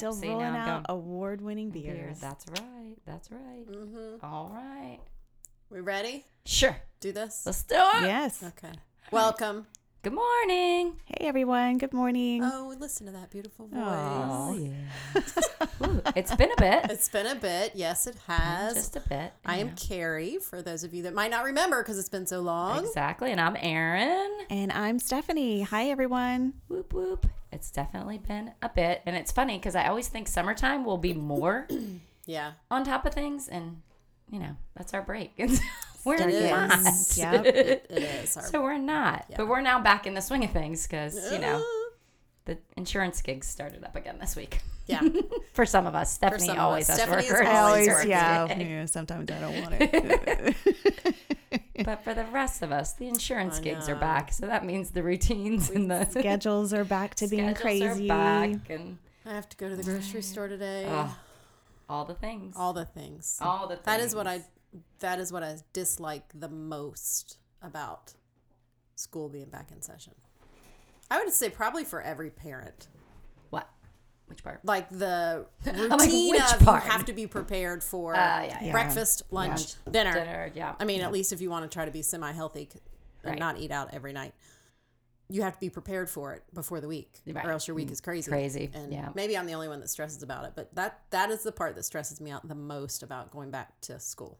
Nope, Still rolling out award-winning Beer. beers. That's right. That's right. Mm-hmm. All right. We ready? Sure. Do this? Let's do it. yes. Okay. Welcome. Good morning. Hey everyone. Good morning. Oh, listen to that beautiful voice. Aw. Oh, yeah. Ooh, it's been a bit. It's been a bit. Yes, it has. Just a bit. I am Carrie, for those of you that might not remember because it's been so long. Exactly. And I'm Erin. And I'm Stephanie. Hi everyone. Whoop whoop. It's definitely been a bit. And it's funny because I always think summertime will be more Yeah. on top of things. And, you know, that's our break. And so we're Start not. getting- Yep. It is. Our, So we're not. But we're now back in the swing of things because, you know, the insurance gigs started up again this week. yeah. For some of us, Stephanie some of always us. has Stephanie is workers. I always always, yeah, yeah. Sometimes I don't want it. but for the rest of us, the insurance gigs are back. So that means the routines and the Schedules are back to being crazy. are back and I have to go to the grocery store today. Ugh. all the things. All the things. All the things. That is what I that is what I dislike the most about school being back in session. I would say probably for every parent. What? Which part? Like the routine which of you have to be prepared for Uh, yeah, yeah. breakfast, lunch, dinner. Dinner, yeah. I mean, at least if you want to try to be semi healthy and Right. not eat out every night, you have to be prepared for it before the week, Right. or else your week is crazy. Crazy, And yeah. maybe I'm the only one that stresses about it, but that that is the part that stresses me out the most about going back to school.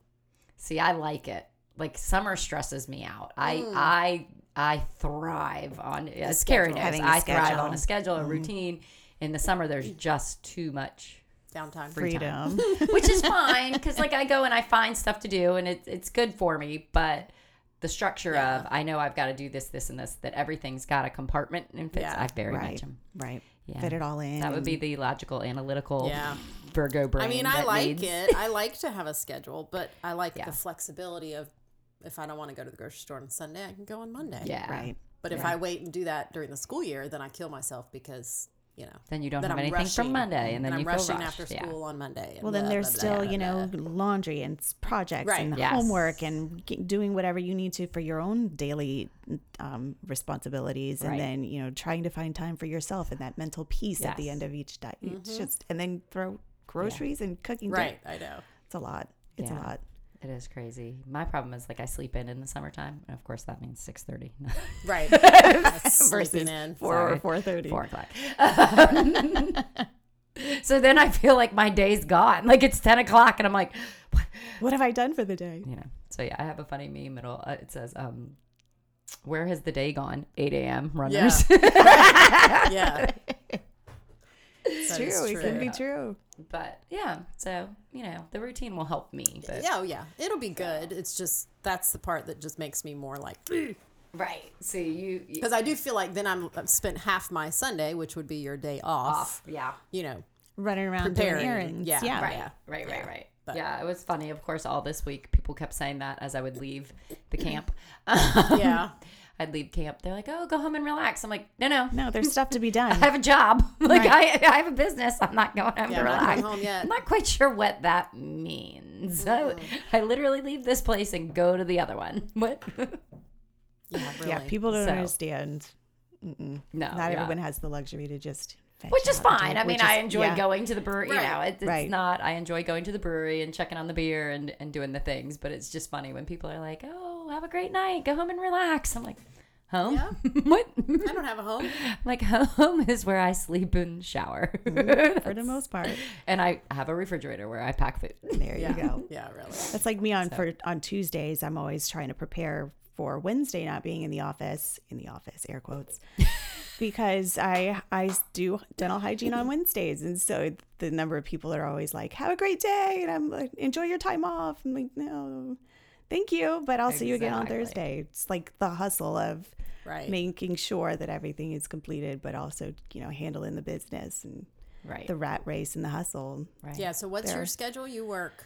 See, I like it. Like summer stresses me out. I Mm. I I thrive on as Carrie knows. Having a I thrive on a schedule, a routine. In the summer, there's just too much Downtime. Free time. Freedom. which is fine because like I go and I find stuff to do and it, it's good for me. But the structure of I know I've got to do this, this, and this. That everything's got a compartment and fits. Yeah. I very right. much am. Right. Yeah. Fit it all in. That would be the logical, analytical Yeah. Virgo brain. I mean, I like needs- it. I like to have a schedule, but I like Yeah. the flexibility of if I don't want to go to the grocery store on Sunday, I can go on Monday. Yeah. right. But if I wait and do that during the school year, then I kill myself because you know Then you don't have I'm anything rushing, from Monday, and then I'm you rushing rushed. after Yeah. school on Monday. and Well, then blah, there's blah, still, blah, you know, blah. laundry and projects Right. and Yes. homework and doing whatever you need to for your own daily um, responsibilities. And Right. then, you know, trying to find time for yourself and that mental peace at the end of each day. It's just, and then throw groceries and cooking. dinner. right. I know. It's a lot. It's Yeah. a lot. It is crazy. My problem is like I sleep in in the summertime, and of course that means six thirty, Right. Versus sleeping in. Four Sorry. or four thirty. four o'clock. so then I feel like my day's gone. Like it's ten o'clock, and I'm like, what? What have I done for the day? you know. So yeah, I have a funny meme. It'll uh, it says, um, "Where has the day gone?" Eight a.m. runners. Yeah. It's That is true. It can be true. true. but yeah, so you know the routine will help me. But Yeah, oh yeah. It'll be good. It's just that's the part that just makes me more like right. So you, you because I do feel like then I'm I've spent half my Sunday, which would be your day off. off. Yeah. You know, Running around Preparing. doing errands. Yeah, Yeah. Right, Yeah. right, right, Yeah. right. But- yeah, it was funny. Of course, all this week, people kept saying that as I would leave the camp. yeah. Um, I'd leave camp. They're like, "Oh, go home and relax." I'm like, "No, no, No, there's stuff to be done. I have a job. like, Right. I, I have a business. I'm not going home Yeah, to I'm not relax. home yet. I'm not quite sure what that means. I, I literally leave this place and go to the other one. What? Yeah, really. Yeah, people don't So- understand. Mm-mm. No, Not yeah. everyone has the luxury to just. Which is out and do fine. I mean, which I enjoy yeah. going to the brewery. You know, it, it's Right. not. I enjoy going to the brewery and checking on the beer and, and doing the things. But it's just funny when people are like, "Oh, have a great night. Go home and relax." I'm like, "Home? Yeah. what?" I don't have a home. like home is where I sleep and shower, for the most part. and I have a refrigerator where I pack food. There Yeah. you go. Yeah, really. That's like me on for on Tuesdays. I'm always trying to prepare for Wednesday not being in the office, in the office, air quotes, because I I do dental hygiene on Wednesdays, and so the number of people are always like, "Have a great day," and I'm like, "Enjoy your time off." I'm like, "No, thank you, but I'll see you again on Thursday." It's like the hustle of Right. making sure that everything is completed, but also you know handling the business and Right. the rat race and the hustle. right. Yeah, so what's There. your schedule? You work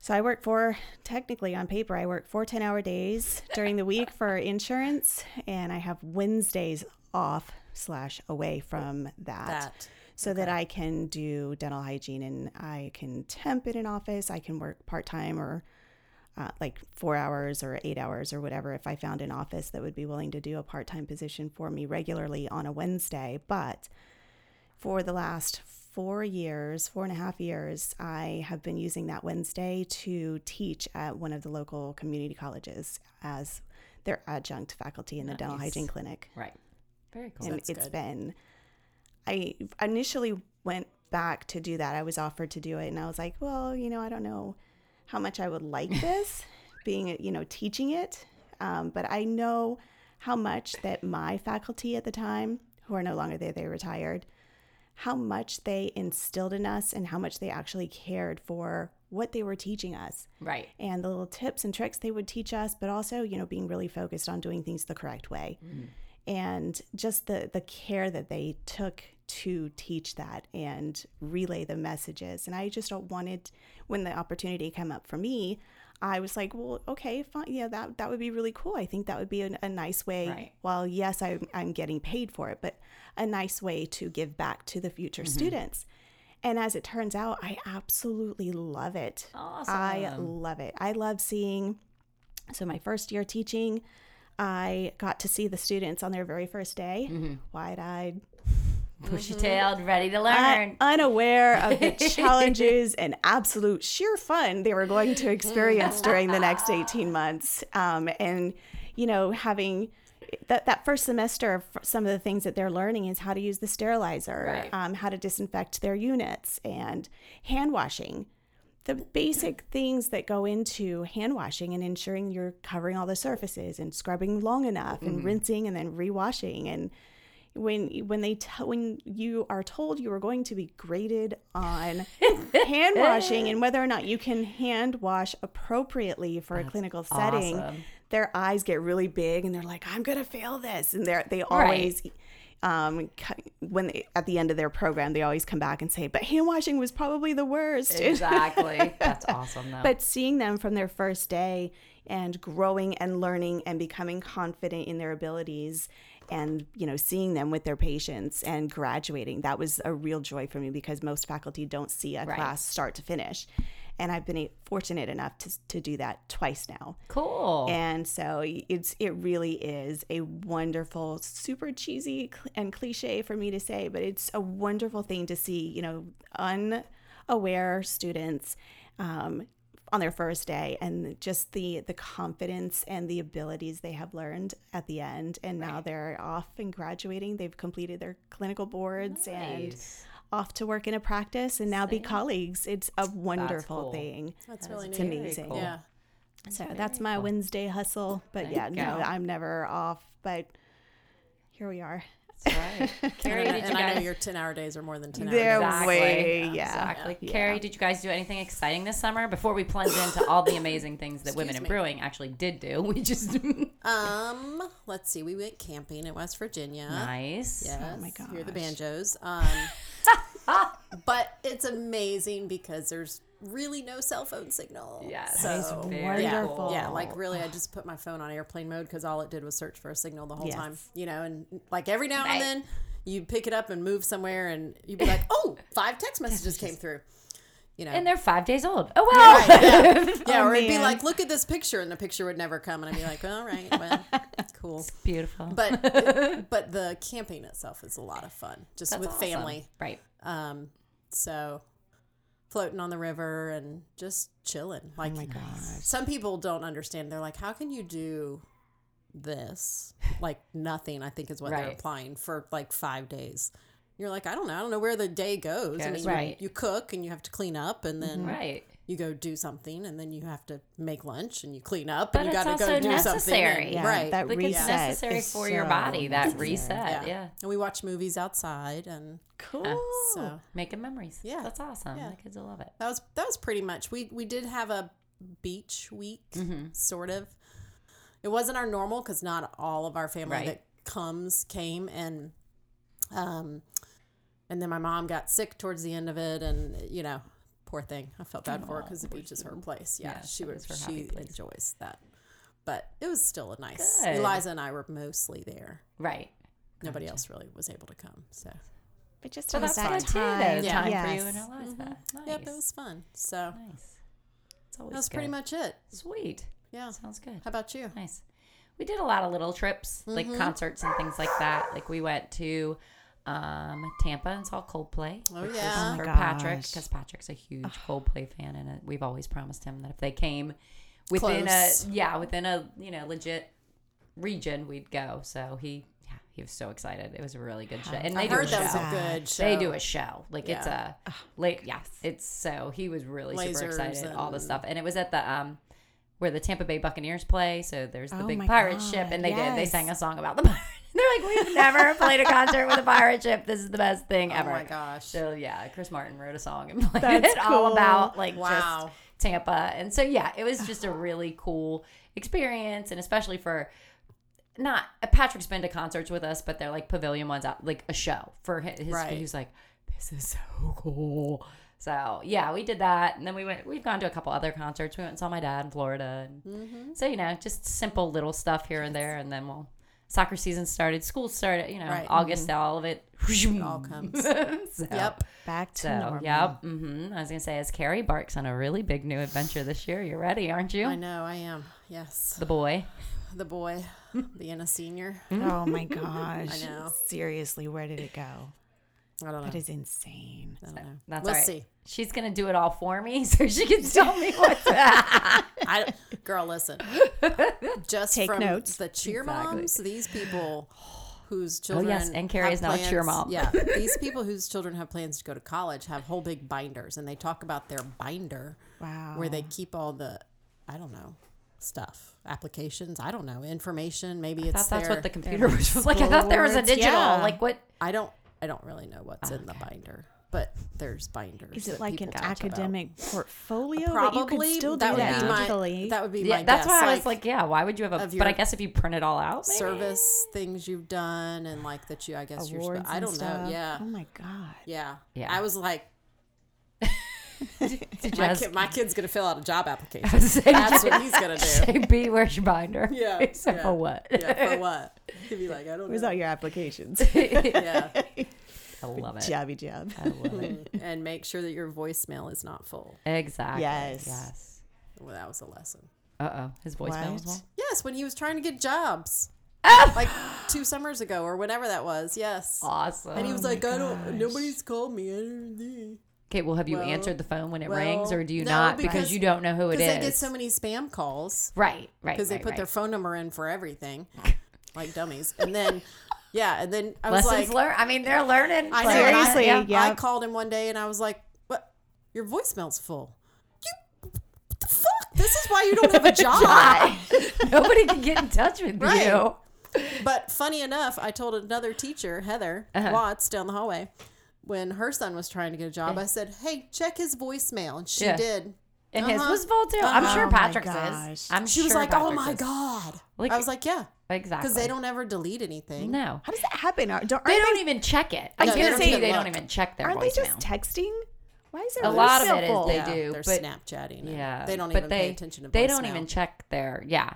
So I work for technically on paper I work four 10 hour days during the week for insurance and I have Wednesdays off slash away from that. that. So that I can do dental hygiene and I can temp in an office. I can work part time or uh, like four hours or eight hours or whatever if I found an office that would be willing to do a part time position for me regularly on a Wednesday. But for the last four years, four and a half years, I have been using that Wednesday to teach at one of the local community colleges as their adjunct faculty in the dental hygiene clinic. Right. Very cool. and That's it's good. been i initially went back to do that i was offered to do it and i was like well you know i don't know how much i would like this being you know teaching it um, but i know how much that my faculty at the time who are no longer there they retired how much they instilled in us and how much they actually cared for what they were teaching us Right. and the little tips and tricks they would teach us, but also, you know, being really focused on doing things the correct way. And just the the care that they took to teach that and relay the messages. And I just wanted when the opportunity came up for me, I was like, well, okay, fine. Yeah, that, that would be really cool. I think that would be a, a nice way. Right. Well, yes, I'm, I'm getting paid for it, but a nice way to give back to the future mm-hmm. students. And as it turns out, I absolutely love it. I love it. I love seeing. So, my first year teaching, I got to see the students on their very first day, mm-hmm. wide eyed, Bushy tailed, ready to learn. unaware of the challenges and absolute sheer fun they were going to experience during the next 18 months. Um, and, you know, having that, that first semester, some of the things that they're learning is how to use the sterilizer, Right. um, how to disinfect their units, and hand washing. The basic things that go into hand washing and ensuring you're covering all the surfaces and scrubbing long enough and rinsing and then rewashing and when when they tell when you are told you are going to be graded on hand washing and whether or not you can hand wash appropriately for a clinical setting awesome. their eyes get really big and they're like i'm gonna fail this and they're they always um when they, at the end of their program they always come back and say but hand washing was probably the worst Exactly. That's awesome, though. but seeing them from their first day and growing and learning and becoming confident in their abilities and you know seeing them with their patients and graduating that was a real joy for me because most faculty don't see a Right. class start to finish and i've been fortunate enough to, to do that twice now cool. and so it's it really is a wonderful, super cheesy and cliche for me to say, but it's a wonderful thing to see. You know, unaware students um, on their first day, and just the the confidence and the abilities they have learned at the end, and now they're off and graduating. They've completed their clinical boards and off to work in a practice and now be colleagues. It's a wonderful cool. thing. That's really It's amazing. cool. Yeah. So that's my Wednesday hustle. But There yeah, no, go. I'm never off. But here we are. That's right. Carrie, And, did you and I know your 10 hour days are more than 10 hour They're days. Exactly. way, yeah. Exactly. Yeah. Carrie, did you guys do anything exciting this summer before we plunge into all the amazing things that Women in me. Brewing actually did do? We just Um, let's see. We went camping in West Virginia. nice. Yes. Oh my Hear the banjos. Um, but it's amazing because there's really no cell phone signal. Yes. So, That is very yeah, wonderful. yeah, like really, I just put my phone on airplane mode because all it did was search for a signal the whole Yes. time. You know, and like every now Right. and then you pick it up and move somewhere, and you'd be like, "Oh, five text messages came through." You know, And they're five days old. Oh well. Right, yeah, yeah Oh, or it'd be like, "Look at this picture," and the picture would never come, and I'd be like, "All right, well, cool." Beautiful. But but the camping itself is a lot of fun, just That's with awesome. family. Right. Um, so floating on the river and just chilling. Oh like Oh my gosh. some people don't understand. They're like, how can you do this? Like nothing, I think is what they're Right. applying for like five days. You're like, I don't know. I don't know where the day goes. I mean, right. you, you cook and you have to clean up and then Right. You go do something and then you have to make lunch and you clean up But and you got to go do something. necessary. and- Yeah, right. that Like it's reset necessary for your body. That necessary. reset. Yeah. yeah. And we watch movies outside and Cool. so Making memories. Yeah. That's awesome. Yeah. The kids will love it. that was that was pretty much we we did have a beach week Mm-hmm. sort of it wasn't our normal because not all of our family Right. that comes came and um and then my mom got sick towards the end of it and you know poor thing i felt bad for her because the beach is her place yeah, Yeah, she that would she enjoys that but it was still a nice Good. eliza and i were mostly there Right. nobody else really was able to come so But just So to that's that good too. time. Yeah. time Yes. for you and Eliza. Nice. yep it was fun so nice. It's always that was pretty much it sweet. yeah Sounds good. how about you Nice. We did a lot of little trips, like Mm-hmm. concerts and things like that. Like we went to um, Tampa and saw Coldplay. Oh, which was yeah. Oh my for Patrick because Patrick's a huge Coldplay fan, and we've always promised him that if they came within Close. a yeah within a you know legit region, we'd go. So he yeah he was so excited. It was a really good show, and I they do heard a that was show. a good show. They do a show. Like it's Yeah. a late yes. It's so he was really super Lasers excited. All the stuff. And it was at the um where the Tampa Bay Buccaneers play. So there's the Oh big pirate God, ship and they did. They sang a song about the pirate. They're like, We've never played a concert with a pirate ship. This is the best thing ever. Oh my gosh. So yeah, Chris Martin wrote a song and played That's it all cool. about like Wow. just Tampa. And so yeah, it was just a really cool experience and especially for not Patrick's been to concerts with us, but they're like pavilion ones out like a show for his, his Right. he was like, This is so cool. So yeah, we did that and then we went we've gone to a couple other concerts. We went and saw my dad in Florida and Mm-hmm. so you know, just simple little stuff here and there and then we'll soccer season started, school started, you know, Right. August all of it all comes. so, Yep. Back to so, normal. yep. hmm I was gonna say, as Carrie barks on a really big new adventure this year, you're ready, aren't you? I know. I am. Yes. The boy. The boy being a senior. Oh my gosh. I know. Seriously, where did it go? I don't know. That is insane. I don't know. That's we'll right. see. She's gonna do it all for me, so she can tell me what's. I, girl, listen. Just Take from notes. the cheer Exactly. moms, these people whose children. Oh, yes, and Carrie is now a cheer mom. Yeah, these people whose children have plans to go to college have whole big binders, and they talk about their binder Wow. where they keep all the, I don't know, stuff, applications. I don't know, information. Maybe I it's thought that's what the computer was like. I thought there was a digital. yeah. Like what? I don't. I don't really know what's in the binder, but there's binders. Is it that like an people talk about. academic uh, portfolio? Probably but you could still do that would that be my. digitally. That would be Yeah, my that's guess. why I was like, yeah. Why would you have a? But I guess if you print it all out, maybe? service things you've done and like that you I guess you're Awards I don't stuff. know. Yeah. Oh my god. Yeah. Yeah. I was like Did you my, just- kid, my kid's going to fill out a job application. Saying, That's what he's going to do. Say, B, where's your binder? Yeah, So yeah. for what? Yeah, for what? He'd be like, I don't Where's know. all your applications? Yeah. I love it. Jabby jab. I love it. and make sure that your voicemail is not full. Exactly. Yes. Yes. Well, that was a lesson. Uh oh. His voicemail was full. Yes, when he was trying to get jobs. Ah! like two summers ago or whenever that was. Yes. Awesome. And he was like, I don't, nobody's called me. I don't know. Okay, well, have you Well- answered the phone when it well, rings, or do you no, not because, because- you don't know who it is? Because they get so many spam calls. right, right. because they right, put their phone number in for everything, like dummies. And then, yeah, and then I was lessons like, learned. I mean, they're learning. I know, They're I- Seriously, yeah. yeah. I called him one day and I was like, "What? Your voicemail's full. You, what the fuck? This is why you don't have a job." Nobody can get in touch with Right. you. but funny enough, I told another teacher, Heather Uh-huh. Watts, down the hallway, when her son was trying to get a job. I said, "Hey, check his voicemail," and she Yeah. did. And his Uh-huh. was full too. I'm Uh-huh. sure Oh my Patrick's gosh. is. I'm She was sure like, "Oh Patrick's my is. god!" Like- I was like, "Yeah," Exactly. because they don't ever delete anything. No. How does that happen? Are, don't, They aren't don't even check it. I No, they don't guarantee even they don't look. even check their voicemail. Aren't voicemail. they just texting? Why is there A lot of voicemail it is full? they Yeah, do, They're but- Snapchatting. it. Yeah, they don't but even they, pay attention to. They don't voicemail. even check their yeah.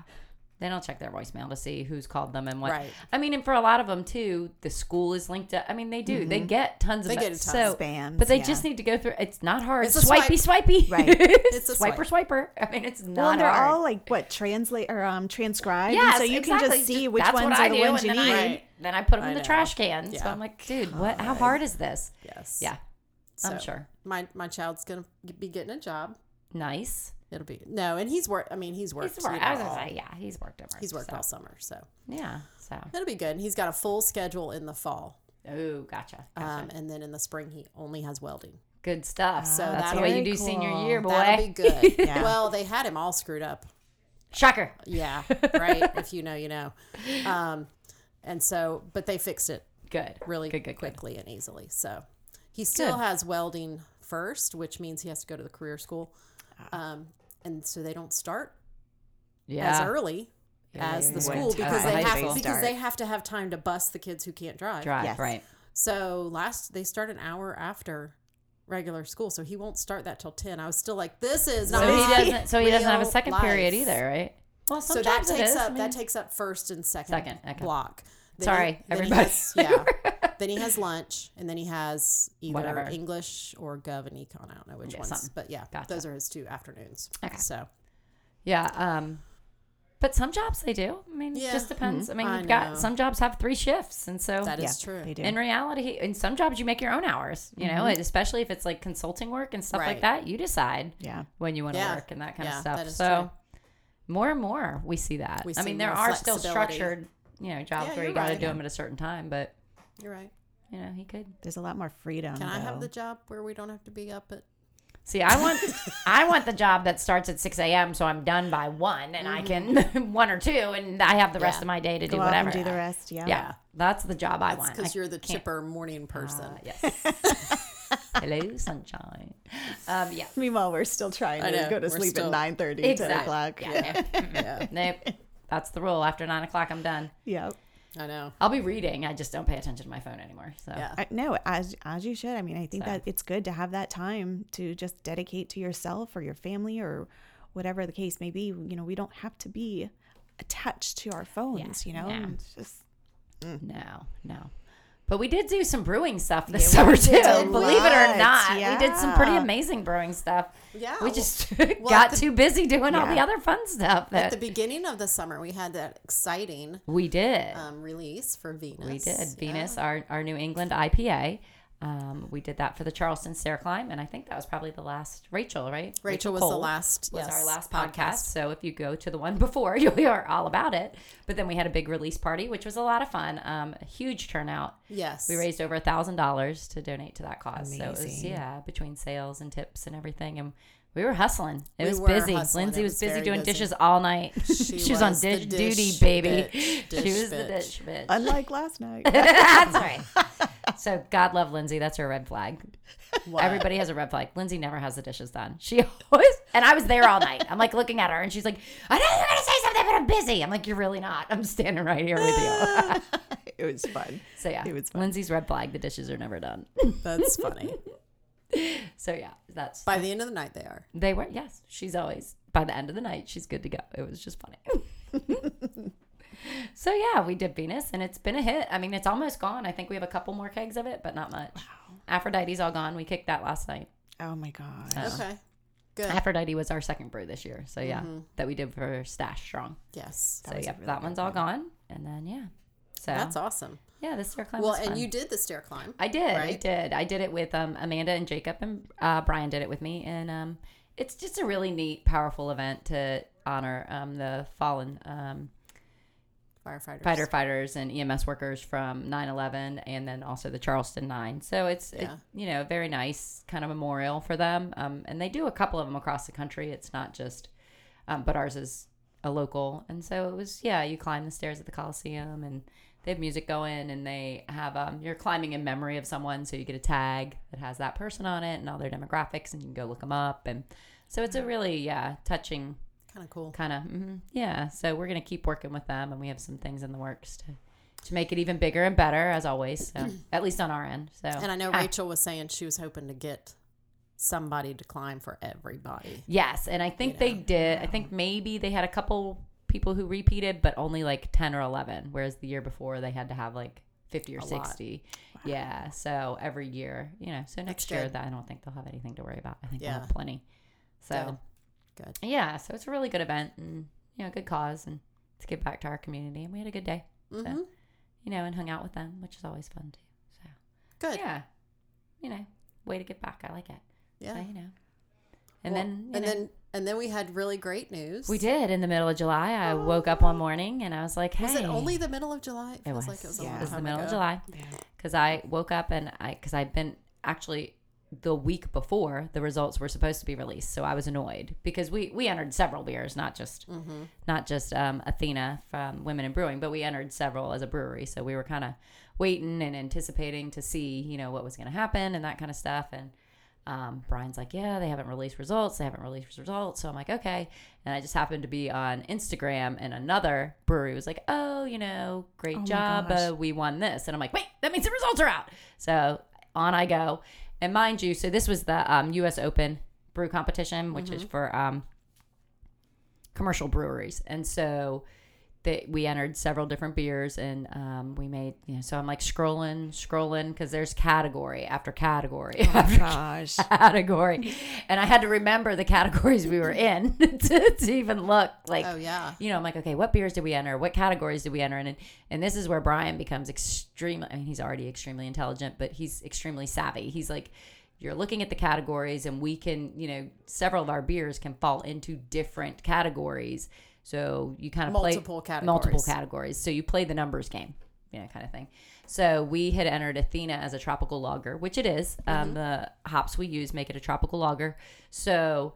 They don't check their voicemail to see who's called them and what. Right. I mean, and for a lot of them too, the school is linked up. I mean, they do. They get tons They of get it. a ton. So, Spams, but they yeah. just need to go through. It's not hard. It's a swipey, swipey. Right. It's a swiper, swiper. I mean, it's not Well, and they're hard. all like what translate or um transcribed, Yes, and so you exactly. can just see which ones are the ones you need. then I, then I put them I in the trash can. So I'm like, dude, what? How hard is this? Yes. Yeah, I'm sure. My my child's gonna be getting a job. Nice. It'll be no, and he's worked. I mean, he's worked. He's worked. you I was gonna say, yeah, he's worked over. He's worked so. all summer, so Yeah. So. it'll be good. And he's got a full schedule in the fall, Oh, gotcha. gotcha. um, and then in the spring he only has welding. Good stuff. So that's the way be you do senior year, boy. That'll be good. Yeah. Well, they had him all screwed up. Shocker. Yeah, right. if you know, you know. Um, and so, but they fixed it Good. really good, good, good. quickly and easily. So he still Good. has welding first, which means he has to go to the career school. Um, and so they don't start Yeah. as early Yeah, as the school As because they have school. because they have to have time to bus the kids who can't drive. Drive. Yes. Right. So last they start an hour after regular school, so he won't start that till ten. I was still like, this is So not he doesn't. So he doesn't have a second life. period either, right? Well, So that takes is. up I mean, that takes up first and second, Second, okay. block. Then Sorry, he, he everybody. has- yeah. then he has lunch, and then he has either Whatever. English or Gov and Econ. I don't know which Yeah, ones, something. but yeah, Gotcha. those are his two afternoons. Okay. So Yeah. Um, But some jobs they do. I mean, it Yeah. just depends. I mean, I you've got know. some jobs have three shifts, and so That is Yeah, true. They do. in reality, in some jobs you make your own hours. You know, and especially if it's like consulting work and stuff like that, you decide yeah. when you want to Yeah. work and that kind Yeah, of stuff. that is so true. more and more we see that. We I see mean, there more are still flexibility. structured, you know, jobs Yeah, where you you're got to right. do them at a certain time, but You're right. you know, he could. There's a lot more freedom. Can I have the job where we don't have to be up at? See, I want, I want the job that starts at six a.m. so I'm done by one, and I can one or two, and I have the rest Yeah. of my day to Go do out whatever. and do the rest? Yeah. Yeah, that's the job I want. because you're the can't- chipper morning person. Uh, yes. Hello, sunshine. Um, yeah. Meanwhile, we're still trying to go to we're sleep still- at 9 30, 10 o'clock. Yeah. yeah. yeah, Nope. That's the rule. After nine o'clock, I'm done. Yep. I know. I'll be reading. I just don't pay attention to my phone anymore. So Yeah. I, no, as as you should. I mean, I think So. that it's good to have that time to just dedicate to yourself or your family or whatever the case may be. You know, we don't have to be attached to our phones. you know, yeah. It's just mm. no, no. But we did do some brewing stuff this Yeah, summer too. Believe it or not, we did some pretty amazing brewing stuff. Yeah, we just well, got the- too busy doing all the other fun stuff At the beginning of the summer, we had that exciting we did. um, release for Venus. We did Yeah. Venus, our our New England IPA. Um, we did that for the Charleston Stair Climb, and I think that was probably the last Rachel, right? Rachel was the last. Was yes, our last podcast. So if you go to the one before, you'll hear all about it. But then we had a big release party, which was a lot of fun. Um, a huge turnout. Yes. We raised over a thousand dollars to donate to that cause. So it was yeah, between sales and tips and everything, and we were hustling. It We was busy. hustling. Lindsay was was busy doing busy. dishes all night. She, was, on was the dish, dish duty, baby. bitch. she Dish was the dish bitch. unlike last night. That's right. So God love Lindsay. That's her red flag. What? Everybody has a red flag. Lindsay never has the dishes done. She always and I was there all night. I'm like looking at her and she's like, I know you're gonna say something, but I'm busy. I'm like, you're really not. I'm standing right here with you. it was fun. so yeah. It was fun. Lindsay's red flag. The dishes are never done. That's funny. So yeah, that's By the end of the night, they are. they were yes. She's always by the end of the night, she's good to go. It was just funny. so yeah, we did Venus and it's been a hit. I mean, it's almost gone. I think we have a couple more kegs of it, but not much. Wow. Aphrodite's all gone. We kicked that last night. Oh my god. So- uh, Okay. Good. Aphrodite was our second brew this year. So yeah, mm-hmm. that we did for Stash Strong. yes. So yeah, really that one's all gone. And then yeah. So That's awesome. Yeah, the stair climb Well, and you did the stair climb. I did. I did. I did it with um, Amanda and Jacob and uh, Brian did it with me, and um, it's just a really neat, powerful event to honor um, the fallen um, Firefighters. fighter fighters and EMS workers from 9/11, and then also the Charleston Nine. So it's it, you know very nice kind of memorial for them, um, and they do a couple of them across the country. It's not just, um, but ours is a local, and so it was yeah. You climb the stairs at the Coliseum and. They have music going, and they have um, you're climbing in memory of someone, so you get a tag that has that person on it and all their demographics, and you can go look them up, and so it's a really yeah touching Kind of cool. kind of mm yeah so we're gonna keep working with them and we have some things in the works to to make it even bigger and better as always so at least on our end so. And I know Ah, Rachel was saying she was hoping to get somebody to climb for everybody. yes and i think You they know, did i think maybe they had a couple people who repeated but only like 10 or 11 whereas the year before they had to have like 50 or A lot. 60 yeah so every year you know so next year that i don't think they'll have anything to worry about i think they'll have plenty so Good. Good. yeah so it's a really good event and you know good cause and to give back to our community and we had a good day hmm So, you know, and hung out with them, which is always fun too. So, Good. yeah, you know, way to get back. I like it. Yeah. So, you know, and Well, then, you and know, then and then we had really great news. we did in the middle of July. I woke up one morning and I was like, hey. Was it only the middle of July? It It was. like it was a yeah. It was the middle ago. of July Yeah. because I woke up and I, because I'd been actually the week before the results were supposed to be released. So I was annoyed because we, we entered several beers, not just, Mm-hmm. not just um, Athena from Women in Brewing, but we entered several as a brewery. So we were kind of waiting and anticipating to see, you know, what was going to happen and that kind of stuff. And um, Brian's like, yeah, they haven't released results. They haven't released results. So I'm like, okay. And I just happened to be on Instagram, and another brewery was like, oh, you know, great Oh job. Uh, we won this. And I'm like, wait, that means the results are out. So on I go. And mind you, so this was the um, U.S. Open brew competition, which is for um, commercial breweries. And so that we entered several different beers and um, we made you know so i'm like scrolling scrolling because there's category after category after Gosh. category and i had to remember the categories we were in to, to even look like Oh yeah. you know i'm like okay what beers did we enter what categories did we enter in and, and this is where brian becomes extremely i mean he's already extremely intelligent but he's extremely savvy he's like you're looking at the categories and we can you know several of our beers can fall into different categories so you kind of Multiple play categories. multiple categories so you play the numbers game you know kind of thing so we had entered athena as a tropical lager which it is. um, the hops we use make it a tropical lager so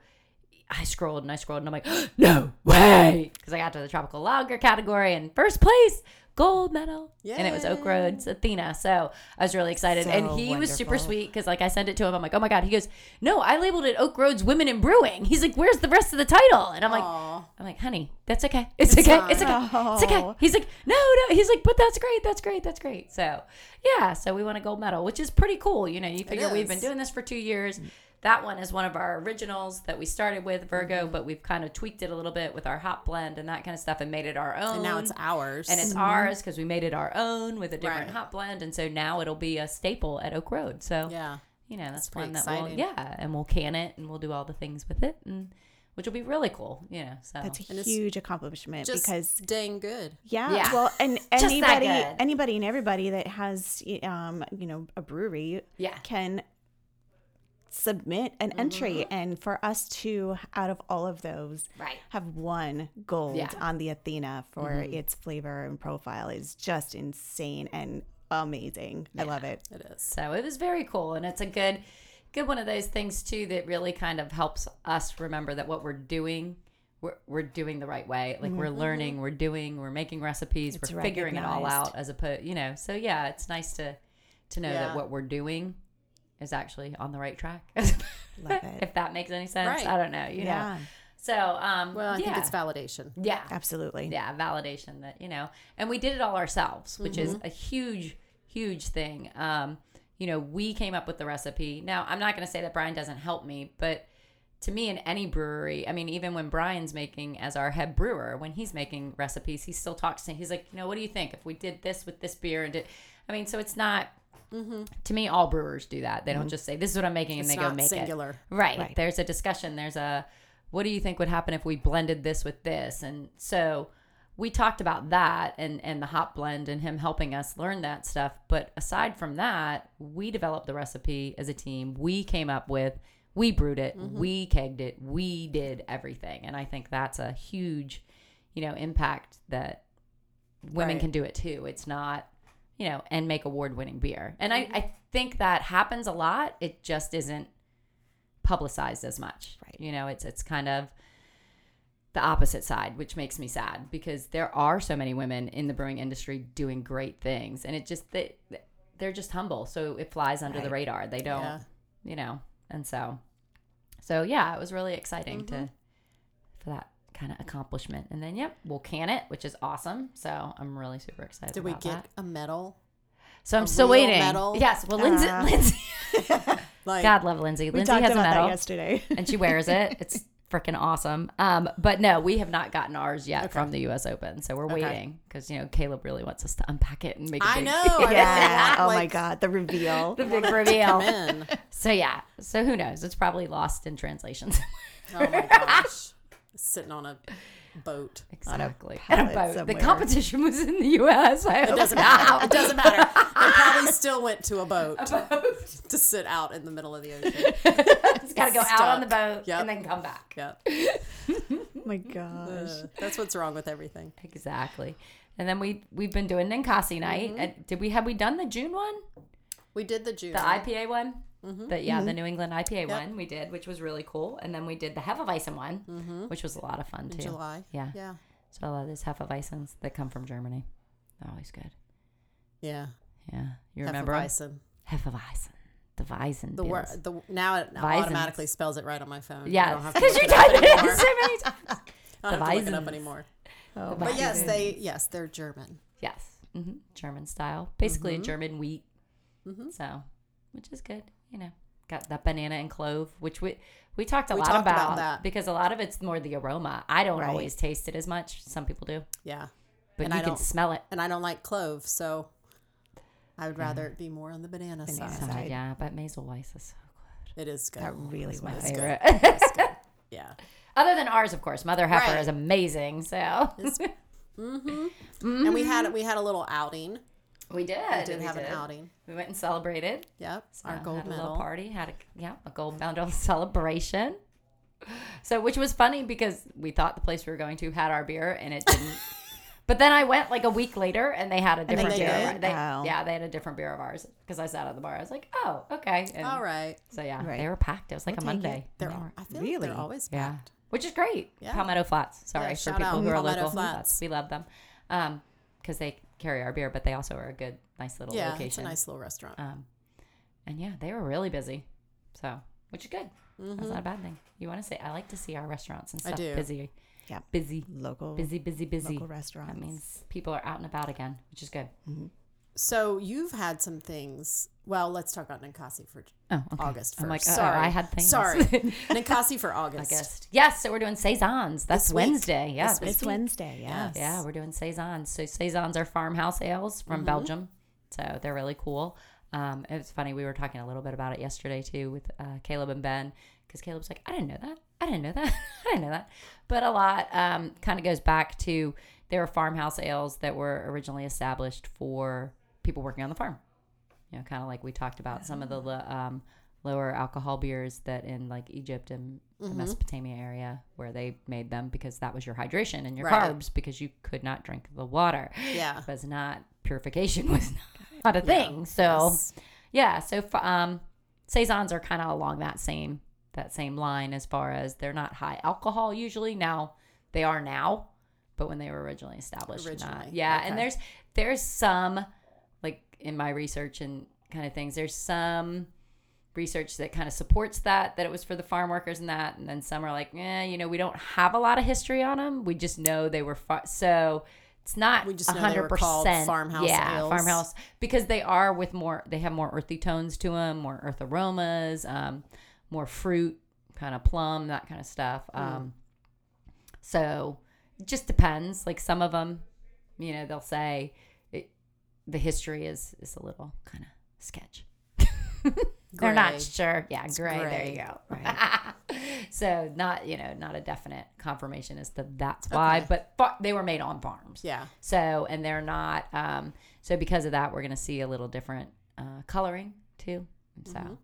I scrolled and I scrolled and I'm like, no way. Because I got to the tropical lager category and first place, gold medal. And it was Oak Road's Athena. So I was really excited. and So he was super sweet because, like, I sent it to him. I'm like, oh my God. He goes, no, I labeled it Oak Road's Women in Brewing. He's like, where's the rest of the title? And I'm like, Aw. I'm like, honey, that's okay. It's, okay. It's okay. It's okay. Oh. He's like, no, no. He's like, but that's great. That's great. That's great. So, yeah. So we won a gold medal, which is pretty cool. You know, you figure we've been doing this for two years. That one is one of our originals that we started with Virgo, Mm-hmm. but we've kind of tweaked it a little bit with our hop blend and that kind of stuff and made it our own. And now it's ours. and it's ours because we made it our own with a different Right. hop blend, and so now it'll be a staple at Oak Road. So yeah. you know that's, pretty one that we'll yeah, and we'll can it and we'll do all the things with it, and which will be really cool. You know, so That's a And huge accomplishment Just because dang good. yeah, Yeah. well, and anybody, anybody, and everybody that has, um, you know, a brewery yeah, can submit an entry, and for us to, out of all of those, right. have one gold Yeah. Mm-hmm. on the Athena for its flavor and profile is just insane and amazing. I love it. It is. So it was very cool, and it's a good, good one of those things too that really kind of helps us remember that what we're doing, we're, we're doing the right way. Like we're learning, we're doing, we're making recipes, It's we're figuring it all out as opposed, you know. So yeah, it's nice to to know Yeah. that what we're doing is actually on the right track. Love it. if that makes any sense, Right. I don't know. You know. yeah, So um, Well, I yeah. think it's validation. yeah, absolutely. yeah validation that you know and we did it all ourselves which is a huge huge thing um you know we came up with the recipe now i'm not going to say that brian doesn't help me but to me in any brewery i mean even when brian's making as our head brewer when he's making recipes he still talks to me. he's like you know what do you think if we did this with this beer and did i mean so it's not to me all brewers do that they don't mm-hmm. just say this is what i'm making and It's they go make it singular. Right. Right. There's a discussion. There's a what do you think would happen if we blended this with this? And so we talked about that and and the hop blend and him helping us learn that stuff. But aside from that, we developed the recipe as a team. We came up with we brewed it, mm-hmm. we kegged it, we did everything. And I think that's a huge, you know, impact that women Right. can do it too. It's not, you know, and make award winning beer. And I, I think that happens a lot. It just isn't publicized as much. Right. You know, it's it's kind of the opposite side, which makes me sad because there are so many women in the brewing industry doing great things, and it just they they're just humble, so it flies under the radar. They don't, Yeah. you know, and so so yeah, it was really exciting Mm-hmm. to for that kind of accomplishment. And then yep, we'll can it, which is awesome. So I'm really super excited. Did we about get that. a medal? So I'm a still waiting. medal? Yes, well, Lindsay, Ah. Lindsay, Like God love Lindsay. We Lindsay talked has a medal that yesterday. and she wears it. It's freaking awesome. Um, but no, we have not gotten ours yet Okay. from the U.S. Open, so we're Okay. waiting because you know Caleb really wants us to unpack it and make. a I big- know. I yeah. want, Oh my God. The reveal. the big reveal. So yeah, so who knows? It's probably lost in translations. Oh my gosh. Sitting on a boat. exactly. pallet And a boat. The competition was in the U.S. I It doesn't not. matter. It doesn't matter. They probably still went to a boat a boat. to sit out in the middle of the ocean. It's got to go out on the boat Yep. and then come back. Yeah. Oh my gosh. Uh, that's what's wrong with everything. Exactly. And then we we've been doing Ninkasi night. Mm-hmm. And did we have we done the June one? We did the June. The IPA one? Mm-hmm. The, yeah, the New England IPA one we did, which was really cool. And then we did the Hefeweizen one, which was a lot of fun too. Mm-hmm. in July. Yeah. Yeah. So a lot of those Hefeweizens that come from Germany. They're always good. Yeah. Yeah. You remember? 'em? Hefeweizen. Hefeweizen. The Weizen. The word the now it automatically spells it right on my phone. Yeah, don't have to because you it typed it anymore. so many times. I don't The have to look it up anymore. Oh, But yes, they yes they're German. Yes. hmm German style. Basically Mm-hmm. a German wheat. So, which is good. You know, got that banana and clove, which we we talked a We lot talked about about, that. because a lot of it's more the aroma. I don't Right. always taste it as much. Some people do. Yeah. but And you I can smell it. and I don't like clove, so I would rather it be more on the banana, Banana side. side. Yeah, but Maisel Weiss is so good. It is good. That really good. My. It's good. favorite. It's good. Yeah. Other than ours, of course, Mother Heifer Right. is amazing. So mm-hmm. Mm-hmm. And we had we had a little outing. We did. We did have an outing. We went and celebrated. Yep. So Our gold medal. little party. Had a yeah a gold medal celebration. So which was funny because we thought the place we were going to had our beer and it didn't. but then I went like a week later and they had a different they beer. did? They, Oh. Yeah, they had a different beer of ours because I sat at the bar. I was like, oh okay. And All right. So yeah, Right. they were packed. It was like We'll a. Monday. They're They I feel Really? like they're always yeah, packed. which is great. Yeah. Palmetto Flats. Sorry Yeah, for people out who are Palmetto local. Flats. We love them um, because they carry our beer, but they also are a good, nice little Yeah, location. it's a nice little restaurant. Um, and yeah, they were really busy. So, which is good. Mhm. That's not a bad thing. You want to say, I like to see our restaurants and I stuff do. busy. Yeah. Busy, Local, busy, busy, busy. local restaurants. That means people are out and about again, which is good. So you've had some things. Well, let's talk about Ninkasi for Oh, okay. August I'm like, oh, Sorry. I had things. Sorry. Ninkasi for August. August. Yes, so we're doing saisons. That's This week. Wednesday. Yeah, This this it's. Wednesday. Yeah. Yes. Yeah, we're doing saisons. So saisons are farmhouse ales from Belgium. So they're really cool. Um, it's funny. We were talking a little bit about it yesterday too with uh, Caleb and Ben because Caleb's like, I didn't know that. I didn't know that. I didn't know that. But a lot um, kind of goes back to there were farmhouse ales that were originally established for people working on the farm. You know, kind of like we talked about some of the um, lower alcohol beers that in like Egypt and the Mesopotamia area where they made them because that was your hydration and your Right. carbs because you could not drink the water. Yeah. It was not purification was not a thing. So Yes. yeah, so um, saisons are kind of along that same that same line as far as they're not high alcohol usually. Now they are now, but when they were originally established, not. Originally, Yeah, okay. and there's there's some in my research and kind of things. There's some research that kind of supports that that it was for the farm workers and that, and then some are like, yeah, you know, we don't have a lot of history on them. We just know they were far- so. It's not We just know they hundred were called percent farmhouse Yeah, ales. farmhouse because they are with more. They have more earthy tones to them, more earth aromas, um, more fruit, kind of plum, that kind of stuff. Um, so it just depends. Like some of them, you know, they'll say the history is is a little kind of sketch. They're not sure. Yeah, gray, There you go. so not you know not a definite confirmation as to that's why, Okay. but they were made on farms. Yeah. So, and they're not. Um, so, because of that, we're going to see a little different uh, coloring too. So,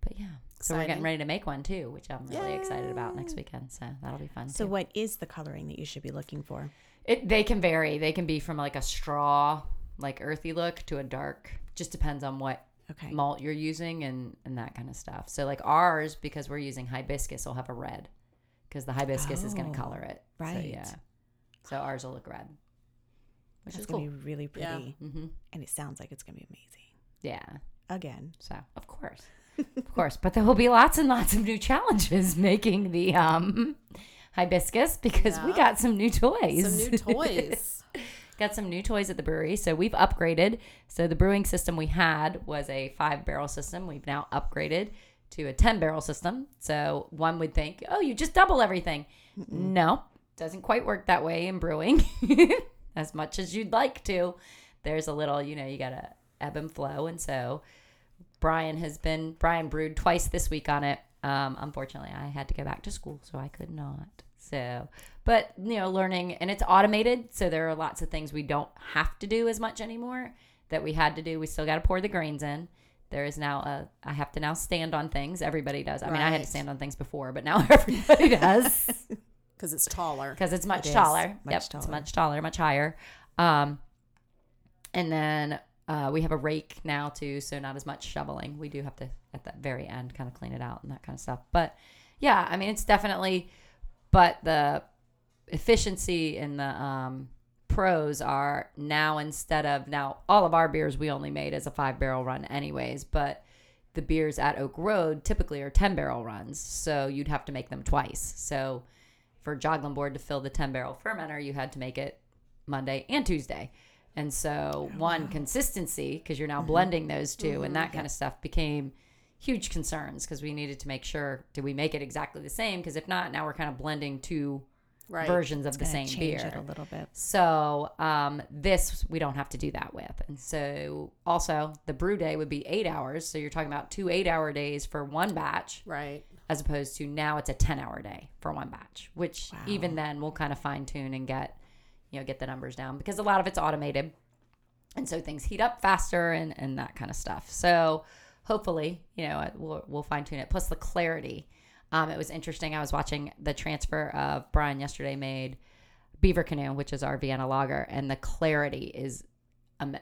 but yeah. So, we're getting ready to make one too, which I'm really excited about next weekend. So, that'll be fun. So, too. what is the coloring that you should be looking for? It, they can vary. They can be from like a straw, like earthy look to a dark. Just depends on what Okay. malt you're using and, and that kind of stuff. So, like ours, because we're using hibiscus, will have a red because the hibiscus is going Oh, to color it. So, right. yeah. So, ours will look red, which That's is going cool. to be really Yeah. pretty. hmm And it sounds like it's going to be amazing. Yeah. Again. So of course, of course, but there will be lots and lots of new challenges making the um hibiscus because we got some new toys. Some new toys. Got some new toys at the brewery, so we've upgraded. So the brewing system we had was a five barrel system. We've now upgraded to a ten barrel system. So one would think, oh, you just double everything. No, doesn't quite work that way in brewing. as much as you'd like to, there's a little, you know, you gotta ebb and flow, and so Brian has been Brian brewed twice this week on it. Um, unfortunately, I had to go back to school, so I could not. So, but you know, learning and it's automated, so there are lots of things we don't have to do as much anymore that we had to do. We still got to pour the grains in. There is now a I have to now stand on things. Everybody does. I mean, I had to stand on things before, but now everybody does Because it's taller. because it's much It taller. much yep, it's much taller, much higher. Um, and then uh, we have a rake now too, so not as much shoveling. We do have to at that very end kind of clean it out and that kind of stuff. But yeah, I mean, it's definitely. But the efficiency and the um, pros are now instead of now all of our beers we only made as a five barrel run anyways, but the beers at Oak Road typically are 10 barrel runs. So you'd have to make them twice. So for Joggling Board to fill the 10 barrel fermenter, you had to make it Monday and Tuesday. And so, one, consistency, because you're now blending those 2 and that kind of stuff became huge concerns because we needed to make sure did we make it exactly the same? Because if not, now we're kind of blending two Right. versions of the same change beer. it a little bit. So um, this we don't have to do that with. And so also the brew day would be eight hours. So you're talking about two eight hour days for one batch, Right. as opposed to now it's a ten hour day for one batch. Which even then we'll kind of fine tune and get you know get the numbers down because a lot of it's automated, and so things heat up faster and and that kind of stuff. So hopefully you know we'll, we'll fine tune it. Plus the clarity. Um, it was interesting. I was watching the transfer of Brian yesterday made Beaver Canoe, which is our Vienna lager, and the clarity is um,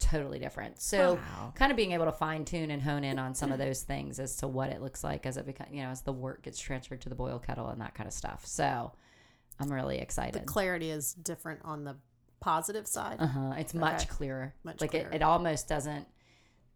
totally different. So, Wow. kind of being able to fine tune and hone in on some of those things as to what it looks like as it becomes, you know, as the work gets transferred to the boil kettle and that kind of stuff. So, I'm really excited. The clarity is different on the positive side. Uh huh. It's much clearer. Much like clearer. It, it almost doesn't.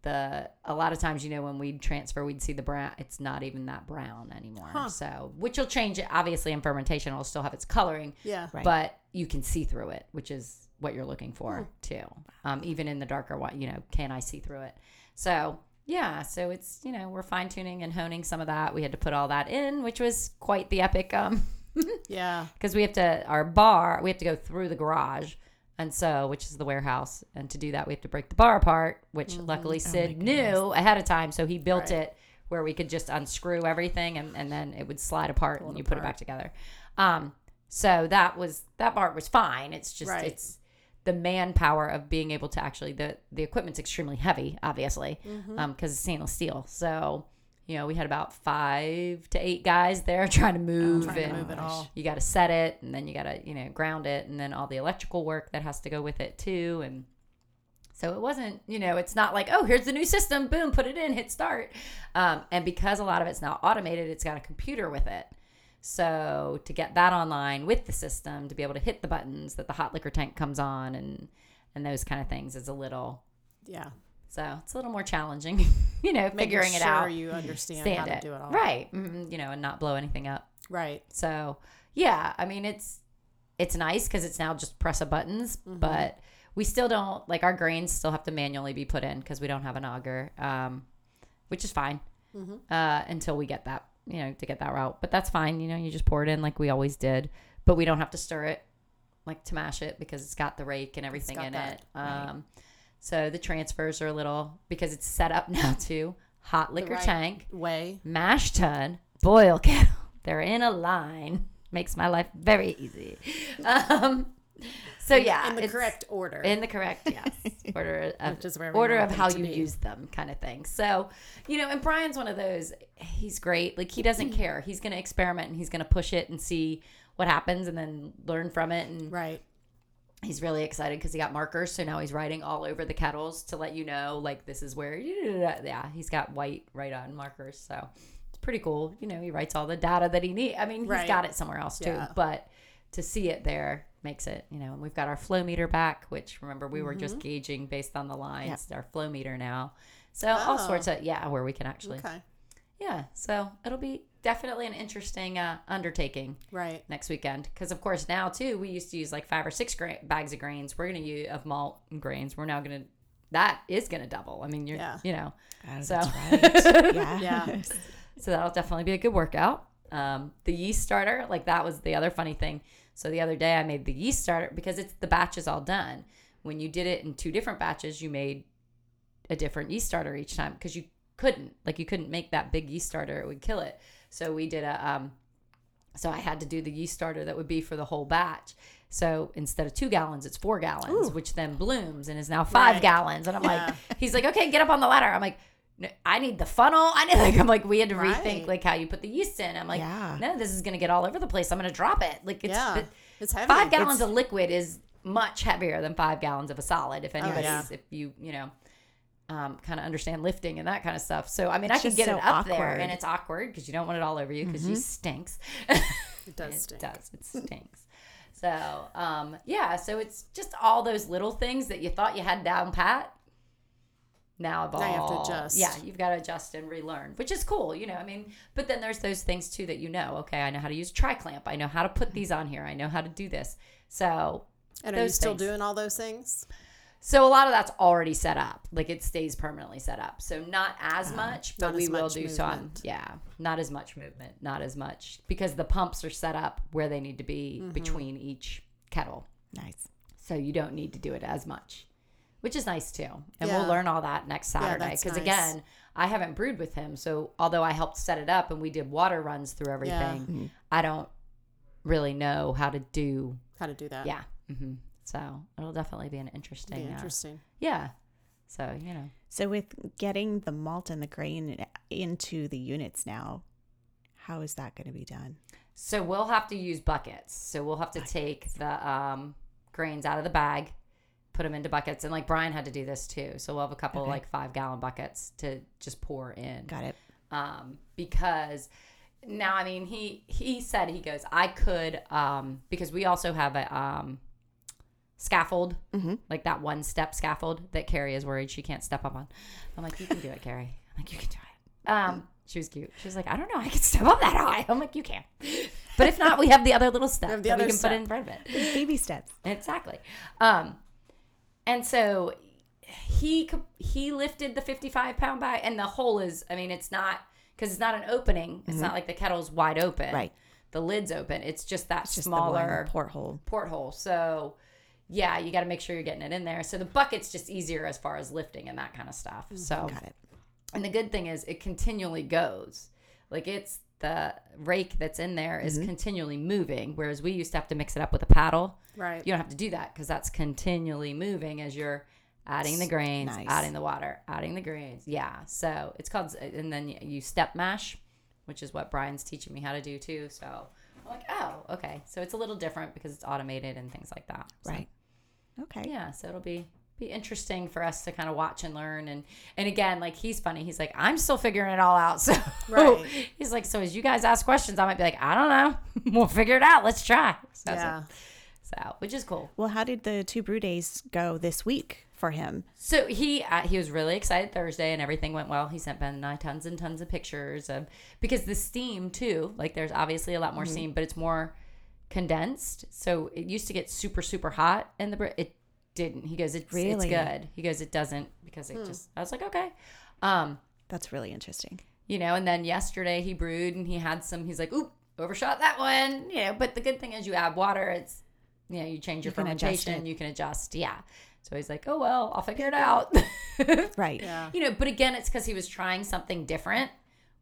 The a lot of times, you know, when we transfer, we'd see the brown. It's not even that brown anymore. Huh. So, which will change it. Obviously, in fermentation, it'll still have its coloring, Yeah. Right. but you can see through it, which is what you're looking for Hmm. too. Um, even in the darker one, you know, can I see through it? So yeah, so it's you know we're fine tuning and honing some of that. We had to put all that in, which was quite the epic. Um, Yeah. because we have to our bar we have to go through the garage and so which is the warehouse and to do that we have to break the bar apart which luckily sid knew ahead of time so he built Mm-hmm. Right. it where we could just unscrew everything and, and then it would slide apart and you put it back together um so that was that part was fine it's just Right. it's the manpower of being able to actually the the equipment's extremely heavy obviously Mm-hmm. um because it's stainless steel so you know we had about five to eight guys there trying to move Trying to move it all. you got to set it and then you got to you know ground it and then all the electrical work that has to go with it too and so it wasn't you know it's not like oh here's the new system boom put it in hit start um, and because a lot of it's now automated it's got a computer with it so to get that online with the system to be able to hit the buttons that the hot liquor tank comes on and and those kind of things is a little Yeah. So it's a little more challenging you know Making figuring it sure out. you understand how to it. do it all. right. Mhm, you know and not blow anything up. Right. so yeah, I mean it's it's nice because it's now just press of buttons, but we still don't like our grains still have to manually be put in because we don't have an auger, um, which is fine uh, until we get that you know to get that route. But that's fine, you know, you just pour it in like we always did, but we don't have to stir it like to mash it because it's got the rake and everything got in that, it. Um, so the transfers are a little because it's set up now to hot liquor right tank Way. mash tun, boil kettle. They're in a line. Makes my life very easy. Um, so yeah, In the correct order. in the correct yes order of Which is where order of how you be. use them, kind of thing. So you know, and Brian's one of those. He's great. Like he doesn't care. He's going to experiment and he's going to push it and see what happens and then learn from it and right. He's really excited because he got markers so now he's writing all over the kettles to let you know like this is where yeah he's got white right on markers so it's pretty cool you know he writes all the data that he needs i mean he's Right. got it somewhere else too Yeah. but to see it there makes it you know and we've got our flow meter back which remember we were Mm-hmm. just gauging based on the lines our flow meter now so all Oh. sorts of yeah where we can actually Okay. yeah so it'll be definitely an interesting uh, undertaking Right. next weekend because of course now too we used to use like five or six gra- bags of grains we're going to use of malt and grains we're now going to that is going to double i mean you're Yeah. you know God, So- right. Yeah. Yeah. so that'll definitely be a good workout um, the yeast starter like that was the other funny thing so the other day i made the yeast starter because it's the batch is all done when you did it in two different batches you made a different yeast starter each time because you couldn't like you couldn't make that big yeast starter it would kill it so we did a um so i had to do the yeast starter that would be for the whole batch so instead of two gallons it's four gallons which then blooms and is now five Right. gallons and i'm Yeah. like he's like okay get up on the ladder i'm like "No, I need the funnel. I need like I'm like we had to Right. rethink like how you put the yeast in. I'm like, Yeah. no, this is gonna get all over the place. I'm gonna drop it. Like it's Yeah. it- It's heavy. five gallons It's- of liquid is much heavier than five gallons of a solid. If anybody's, yeah. if you you know, um, kind of understand lifting and that kind of stuff. So I mean, I can get so it up there, and it's awkward because you don't want it all over you because you stinks. It does it stink. does. It stinks. so um, yeah, so it's just all those little things that you thought you had down pat. Now, you have to adjust. Yeah, you've got to adjust and relearn, which is cool. You know, I mean, but then there's those things too that you know. Okay, I know how to use tri clamp. I know how to put these on here. I know how to do this. So And are you still things. doing all those things? So a lot of that's already set up. Like it stays permanently set up. So not as much, but we will do some. Yeah, not as much movement, not as much because the pumps are set up where they need to be Mm-hmm. between each kettle. Nice. So you don't need to do it as much, which is nice too. And Yeah. we'll learn all that next Saturday because nice. again, I haven't brewed with him. So although I helped set it up and we did water runs through everything, Mm-hmm. I don't really know how to do. How to do that? Yeah. hmm So it'll definitely be an interesting. Be uh, interesting. yeah. So you know. So with getting the malt and the grain into the units now, how is that going to be done? So we'll have to use buckets. So we'll have to take the um, grains out of the bag, put them into buckets, and like Brian had to do this too. So we'll have a couple Okay. like five gallon buckets to just pour in. Got it. um, because now I mean he he said he goes I could um, because we also have a um, scaffold Mhm. like that one step scaffold that Carrie is worried she can't step up on. I'm like you can do it, Carrie. I'm like you can do it. Um, she was cute. She was like I don't know I can step up that high. I'm like you can, but if not we have the other little step have the that we can step. put in front of it. Baby steps. Exactly. Um, and so he he lifted the 55 pound bag, and the hole is, I mean, it's not because it's not an opening. It's not like the kettle's wide open. Mm-hmm. Right. The lid's open. It's just that Just smaller one porthole. porthole. So yeah, you got to make sure you're getting it in there. So the bucket's just easier as far as lifting and that kind of stuff. So Mm-hmm. Got it. and the good thing is it continually goes. Like it's the rake that's in there is Mm-hmm. continually moving, whereas we used to have to mix it up with a paddle. Right. You don't have to do that because that's continually moving as you're adding the grains, Nice. adding the water, adding the grains. Yeah. So it's called, and then you step mash, which is what Brian's teaching me how to do too. So I'm like, oh, okay. So it's a little different because it's automated and things like that. So, Right. Okay. Yeah. So it'll be be interesting for us to kind of watch and learn and and again like he's funny he's like i'm still figuring it all out so Right. he's like so as you guys ask questions i might be like i don't know we'll figure it out let's try so, Yeah. so which is cool Well, how did the two brew days go this week for him? So he uh, he was really excited Thursday, and everything went well. He sent Ben and I tons and tons of pictures of because the steam too. Like there's obviously a lot more steam, but it's more condensed. So it used to get super super hot in the br- it didn't. He goes it's it's Really? good. He goes it doesn't because it just. I was like okay. Um, That's really interesting. you know, and then yesterday he brewed and he had some. He's like, oop, overshot that one. You know, but the good thing is you add water. It's you know you change your You fermentation. it. You can adjust. Yeah. So he's like, oh well, I'll figure it out. Right. Yeah. you know, but again, it's because he was trying something different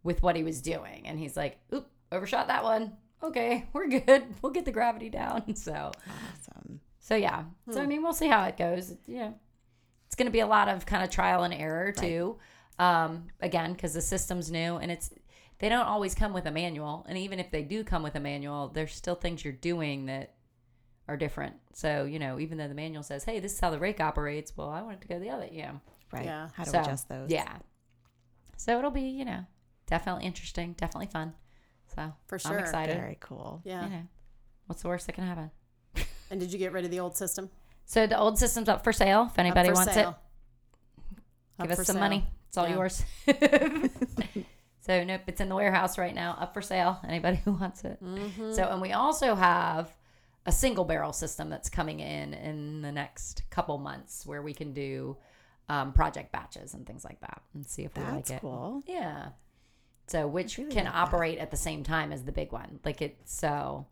with what he was doing, and he's like, oop, overshot that one. Okay, we're good. We'll get the gravity down. So, Awesome. so yeah. So I mean, we'll see how it goes. Yeah, it's going to be a lot of kind of trial and error too. Um, again, because the system's new and it's they don't always come with a manual, and even if they do come with a manual, there's still things you're doing that are different. So you know, even though the manual says, "Hey, this is how the rake operates," well, I want it to go the other. Yeah. Right. Yeah. How to So, adjust those. Yeah. So it'll be, you know, definitely interesting, definitely fun. So For sure. I'm excited. Very cool. Yeah. You know, what's the worst that can happen? And did you get rid of the old system? So the old system's up for sale. If anybody wants sale. it, Up give for us some sale. money. It's all Yeah. yours. so nope, it's in the warehouse right now, up for sale. Anybody who wants it. Mm-hmm. So and we also have a single barrel system that's coming in in the next couple months where we can do um, project batches and things like that and see if we That's like it. cool. Yeah. So which really can like that. operate at the same time as the big one. Like it so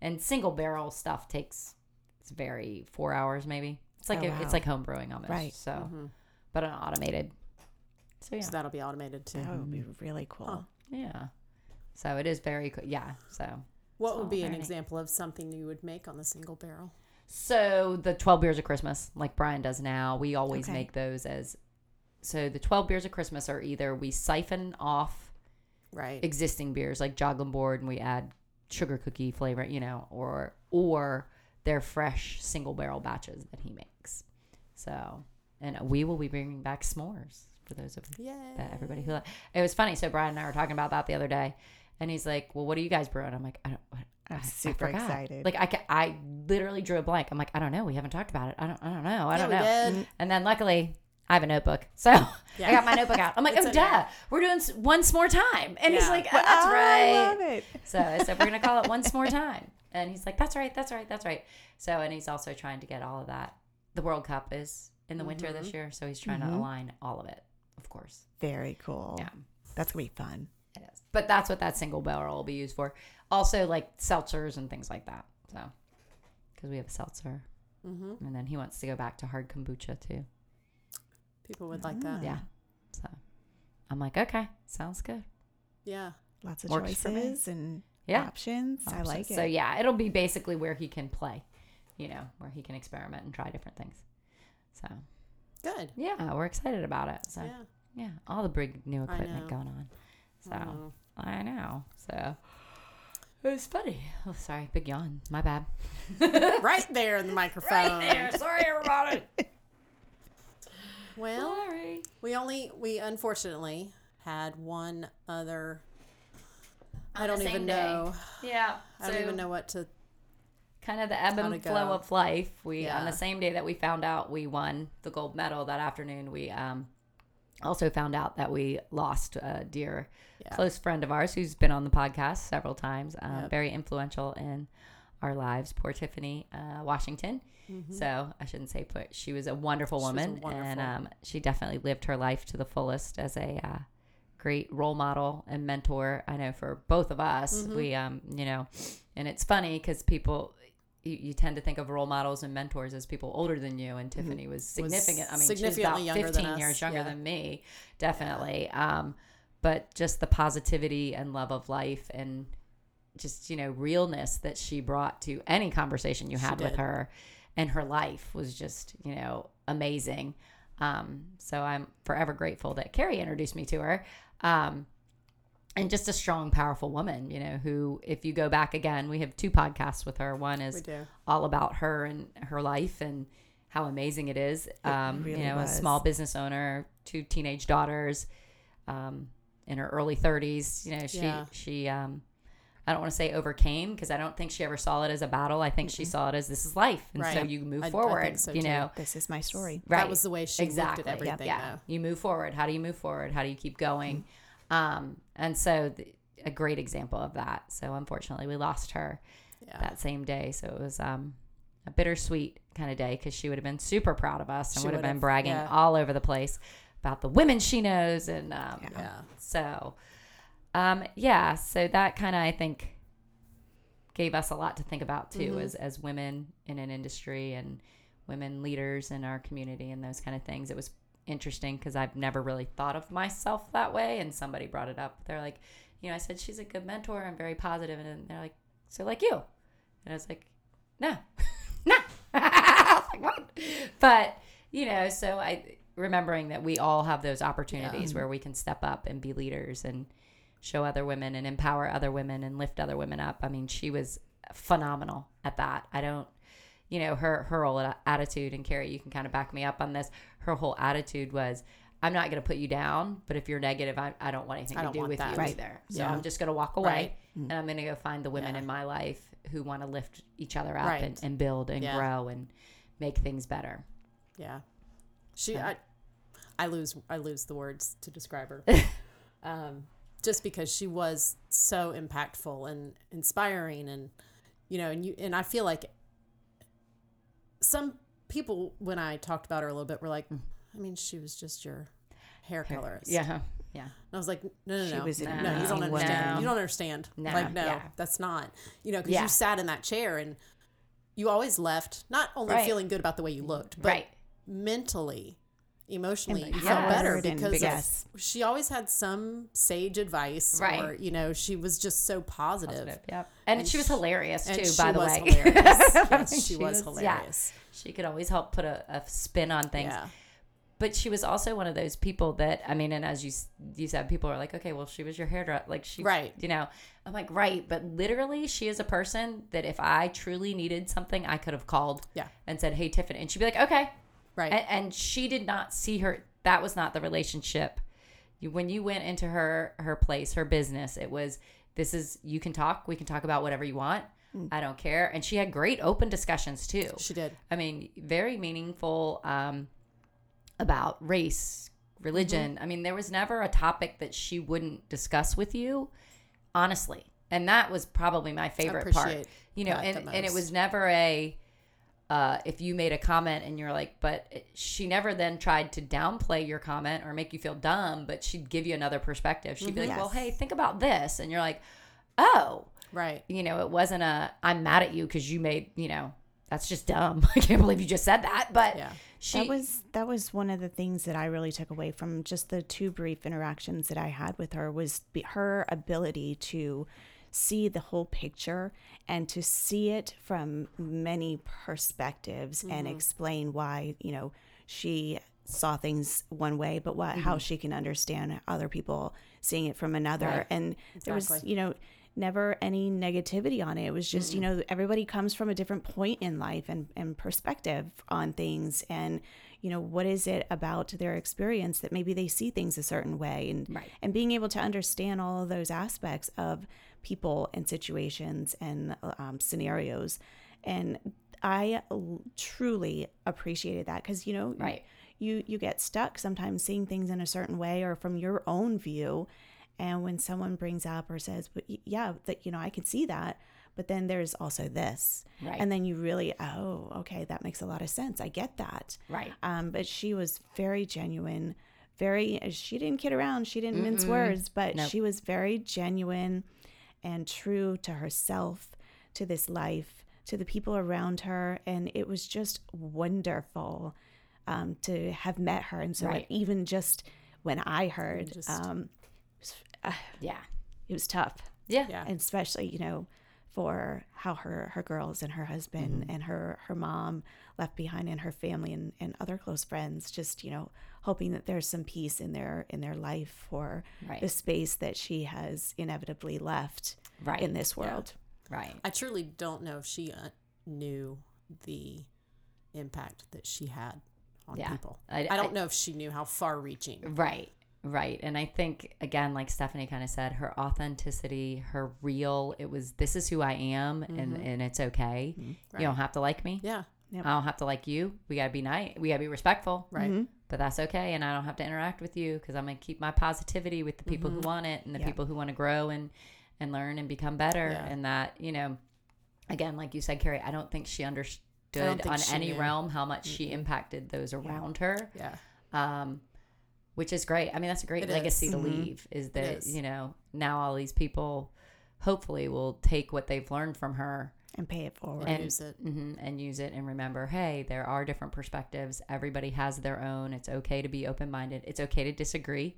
and single barrel stuff takes it's very four hours maybe. It's like Oh, a, wow. it's like home brewing almost. Right. So mm-hmm. but an automated. So yeah. So that'll be automated too. That would be really cool. yeah. So it is very cool. Yeah. So What would be an neat. example of something you would make on the single barrel? So the 12 beers of Christmas, like Brian does now, we always Okay. make those as so the 12 beers of Christmas are either we siphon off Right. existing beers like Joggling Board and we add sugar cookie flavor, you know, or or they're fresh single barrel batches that he makes. So, and we will be bringing back s'mores for those of Yay. that everybody who like it was funny. So Brian and I were talking about that the other day, and he's like, "Well, what are you guys brewing?" I'm like, "I don't." I'm I- I super forgot." excited. Like I, ca- I literally drew a blank. I'm like, I don't know. We haven't talked about it. I don't. I don't know. I Yeah, don't know. did. And then luckily, I have a notebook, so I got my notebook out. I'm like, It's oh, duh, there. we're doing once more time, and he's like, oh, that's I right. love it. So I said, we're gonna call it once more time, and he's like, that's right, that's right, that's right. So and he's also trying to get all of that. The World Cup is in the winter this year, so he's trying to align all of it, of course. Very cool. Yeah. That's gonna be fun. It is. But that's what that single barrel will be used for. Also, like seltzers and things like that. So, because we have a seltzer. Mm-hmm. And then he wants to go back to hard kombucha too. People would like that. Yeah. So, I'm like, okay, sounds good. Yeah. Lots of Works choices and Yeah. options. I like it. So, yeah, it'll be basically where he can play, you know, where he can experiment and try different things. So, Good. yeah, we're excited about it. So, yeah, Yeah. all the big new equipment going on. So, I know. I know. So, it was funny. Oh, sorry, big yawn. My bad. right there in the microphone. Sorry, everybody. Well, Sorry. we only we unfortunately had one other. I On the don't even day. know. Yeah. I don't even know what to. Kind of the ebb and flow go. of life. We on the same day that we found out we won the gold medal that afternoon, we um also found out that we lost a dear Yeah. close friend of ours who's been on the podcast several times. Um, Yep. Very influential in our lives. Poor Tiffany uh, Washington. Mm-hmm. So I shouldn't say put. She was a wonderful She was woman, and wonderful. um, she definitely lived her life to the fullest as a uh, great role model and mentor. I know for both of us, Mm-hmm. we, um, you know, and it's funny because people. You, you tend to think of role models and mentors as people older than you, and Tiffany was significant. I mean, she's about Mm-hmm. fifteen years younger yeah. than me, definitely. Um, but just the positivity and love of life, and just you know realness that she brought to any conversation you had with her and her life was just you know amazing. Um, so i'm forever grateful that carrie introduced me to her. Um, and just a strong powerful woman you know who if you go back again we have two podcasts with her. One is all about her and her life and how amazing it is. Um, really you know was. a small business owner two teenage daughters um, in her early 30s you know she Yeah. she um, I don't want to say overcame because I don't think she ever saw it as a battle. I think she saw it as this is life, and so you move I- I forward. think so, you too. know, This is my story. right? That was the way she exactly. looked at everything. Yeah, though. you move forward. How do you move forward? How do you keep going? Um, and so the, a great example of that. So unfortunately, we lost her Yeah. that same day. So it was um, a bittersweet kind of day because she would have been super proud of us and She would have been bragging yeah. all over the place about the women she knows and um, Yeah. so, um, yeah, so that kind of I think gave us a lot to think about too, Mm-hmm. as as women in an industry and women leaders in our community and those kind of things. It was interesting because I've never really thought of myself that way, and somebody brought it up. They're like, you know, I said she's a good mentor and very positive, and they're like, so like you, and I was like, no, no, I was like what? But you know, so I remembering that we all have those opportunities where we can step up and be leaders and show other women and empower other women and lift other women up. I mean, she was phenomenal at that. I don't, you know, her her whole attitude and Carrie, you can kind of back me up on this. Her whole attitude was. I'm not going to put you down, but if you're negative, I, I don't want anything I to do with that. you Right. either. So Yeah. I'm just going to walk away Right. and I'm going to go find the women Yeah. in my life who want to lift each other up Right. and, and build and Yeah. grow and make things better. Yeah. She I I lose I lose the words to describe her. um just because she was so impactful and inspiring and you know and you and I feel like some people when I talked about her a little bit were like mm. I mean she was just your hair colorist. Yeah. Yeah. And I was like, no, no, She no, was no, an you don't understand. woman. You don't understand. No, like, no, yeah. that's not. You know, because Yeah. you sat in that chair and you always left not only Right. feeling good about the way you looked, but Right. mentally, emotionally, you Empowered felt better because yes. she always had some sage advice, Right. or you know, she was just so positive. Positive. Yep. And, And she was hilarious too, by the way. hilarious. yes, she, She was, was- yeah. hilarious. She could always help put a, a spin on things. Yeah. But she was also one of those people that I mean, and as you you said, people are like, okay, well, she was your hairdresser, like she, Right. You know, I'm like, right, but literally, she is a person that if I truly needed something, I could have called, Yeah. and said, hey, Tiffany, and she'd be like, okay, Right. and, and she did not see her. That was not the relationship. You, when you went into her her place, her business, it was this is you can talk. We can talk about whatever you want. I don't care. And she had great open discussions too. she did. I mean, very meaningful um, about race, religion. I mean, there was never a topic that she wouldn't discuss with you, honestly. And that was probably my favorite part. You know, and, and it was never a, uh, if you made a comment and you're like, but she never then tried to downplay your comment or make you feel dumb, but she'd give you another perspective. She'd be like, well, hey, think about this. And you're like, oh, Right. you know, it wasn't a, I'm mad at you because you made, you know, that's just dumb. I can't believe you just said that. But Yeah. she, that was that was one of the things that I really took away from just the two brief interactions that I had with her was be, her ability to see the whole picture and to see it from many perspectives and mm-hmm. explain why you know she saw things one way but what how mm-hmm. she can understand other people seeing it from another Right. and there was you know never any negativity on it. It was just, you mm-hmm. know, everybody comes from a different point in life and, and perspective on things. And, you know, what is it about their experience that maybe they see things a certain way and, Right. and being able to understand all of those aspects of people and situations and um, scenarios. And I l- truly appreciated that because, you know, Right. you, you get stuck sometimes seeing things in a certain way or from your own view. And when someone brings up or says, but yeah, that, you know, I can see that. But then there's also this. Right. And then you really, oh, okay, that makes a lot of sense. I get that. right. Um, but she was very genuine, very, she didn't kid around. She didn't mince words, but Nope. she was very genuine and true to herself, to this life, to the people around her. And it was just wonderful um, to have met her. And so Right. even just when I heard, just- um, Yeah. it was tough Yeah. Yeah. and especially you know for how her her girls and her husband Mm-hmm. and her her mom left behind and her family and, and other close friends just you know hoping that there's some peace in their in their life for Right. the space that she has inevitably left Right. in this world Right. I truly don't know if she uh, knew the impact that she had on Yeah. people. I- I, don't I- know if she knew how far reaching. Right. Right. And I think again, like Stephanie kind of said, her authenticity, her real, it was this is who I am and, and it's okay. You don't have to like me. Yeah. Yep. I don't have to like you. We gotta be nice. We gotta be respectful. Right. Mm-hmm. But that's okay. And I don't have to interact with you because I'm gonna keep my positivity with the people who want it and the Yeah. people who want to grow and and learn and become better. Yeah. And that, you know, again, like you said, Carrie, I don't think she understood on any knew. realm how much she impacted those around her Yeah. um, which is great. I mean, that's a great It legacy is. to leave. Is that is. you know now all these people hopefully will take what they've learned from her and pay it forward and use it. mhm, and use it and remember, hey, there are different perspectives. Everybody has their own. It's okay to be open minded. It's okay to disagree.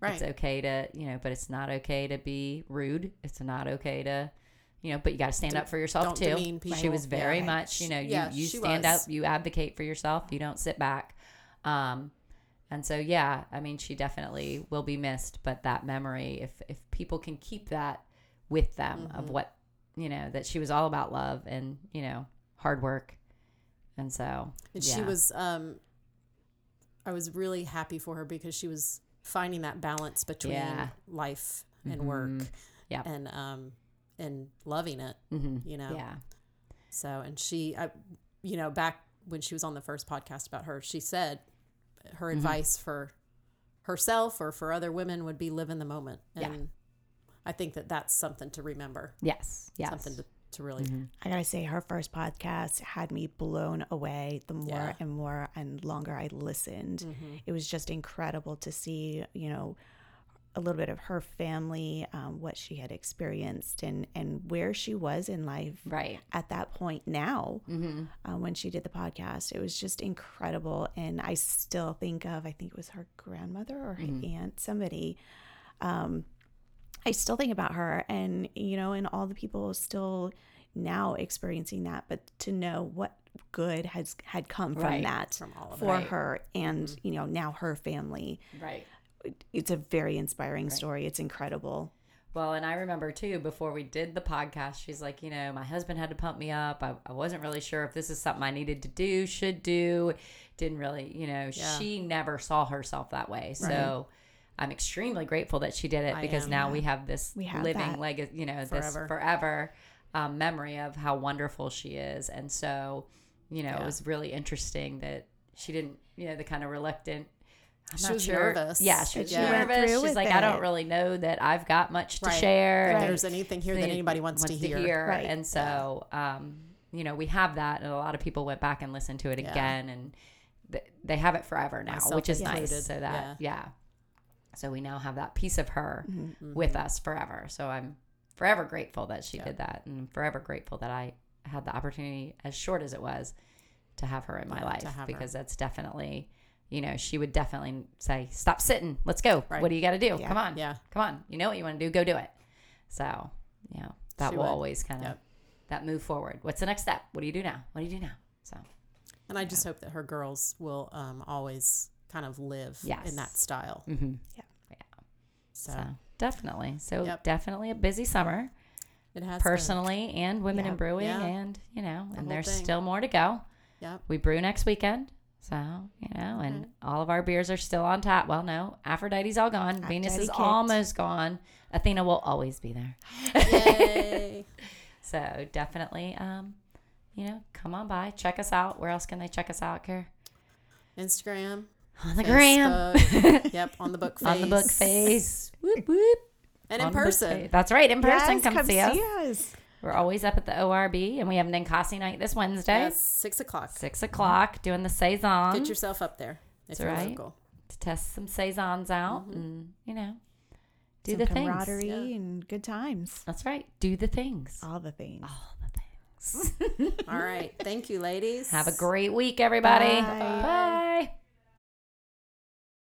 Right. It's okay to you know, but it's not okay to be rude. It's not okay to you know, but you got to stand up for yourself don't too. demean She was very Yeah. much, you know, you, Yeah, you she stand was. up, you advocate for yourself, you don't sit back. Um, and so, yeah, I mean, she definitely will be missed, but that memory, if, if people can keep that with them Mm-hmm. of what, you know, that she was all about love and, you know, hard work. And so, And she was um I was really happy for her because she was finding that balance between Yeah. life and work Yep. and um and loving it, Mhm. you know. yeah. So and she I you know, back when she was on the first podcast about her, she said her Mm-hmm. advice for herself or for other women would be live in the moment. Yeah. And I think that that's something to remember. Yes. Yes. Something to, to really I gotta say, her first podcast had me blown away. The more Yeah. and more and longer I listened, it was just incredible to see, you know, a little bit of her family, um, what she had experienced, and and where she was in life Right. at that point. Now, Mm-hmm. uh, when she did the podcast, it was just incredible. And I still think of, I think it was her grandmother or her Mm-hmm. aunt, somebody. Um, I still think about her and, you know, and all the people still now experiencing that, but to know what good has had come from Right. that From all of for Right. her and, you know, now her family. Right. It's a very inspiring story. It's incredible. Well, and I remember too, before we did the podcast, she's like, you know, my husband had to pump me up. I, I wasn't really sure if this is something I needed to do, should do. Didn't really, you know, Yeah. she never saw herself that way. So I'm extremely grateful that she did it I because am, now we have this We have living legacy, you know, this Forever. forever um, memory of how wonderful she is. And so, you know, it was really interesting that she didn't, you know, the kind of reluctant. I'm She not was sure. nervous. Yeah, she But was she went nervous. She's with like, I don't really know that I've got much to Right. share. If and there's anything here that anybody wants, to hear. Right. And so, um, you know, we have that, and a lot of people went back and listened to it Yeah. again, and th- they have it forever now, Myself which is included. nice. So that, yeah. So we now have that piece of her Mm-hmm. with us forever. So I'm forever grateful that she Yeah. did that, and forever grateful that I had the opportunity, as short as it was, to have her in my Yeah, life to have her. because that's definitely. You know, she would definitely say, "Stop sitting. Let's go. Right. What do you got to do? Yeah. Come on, Yeah. come on. You know what you want to do? Go do it." So, you know, that She will would. always kind of Yep. that move forward. What's the next step? What do you do now? What do you do now? So, And I just hope that her girls will um, always kind of live Yes. in that style. mm-hmm. So, so definitely. So Yep. definitely a busy summer, it has been. personally and women in brewing, Yeah. and you know, The and there's thing. still more to go. Yep. We brew next weekend. So, you know, and all of our beers are still on tap. Well, no, Aphrodite's all gone. Venus Aphrodite is kicked. almost gone. Athena will always be there. Yay. So definitely, um, you know, come on by, check us out. Where else can they check us out, Care? Instagram. On the gram. Yep. On the book face. on the book face. whoop, whoop. And On in person. That's right, in person. Yes, come, see us. us. We're always up at the ORB, and we have an Ninkasi night this Wednesday, Yes, six o'clock. six o'clock, doing the saison Get yourself up there if That's you're right. local. to test some saisons out, mm-hmm. and you know, do Some the things. camaraderie Yeah. and good times. That's right. Do the things. All the things. All the things. All right. Thank you, ladies. Have a great week, everybody. Bye. Bye.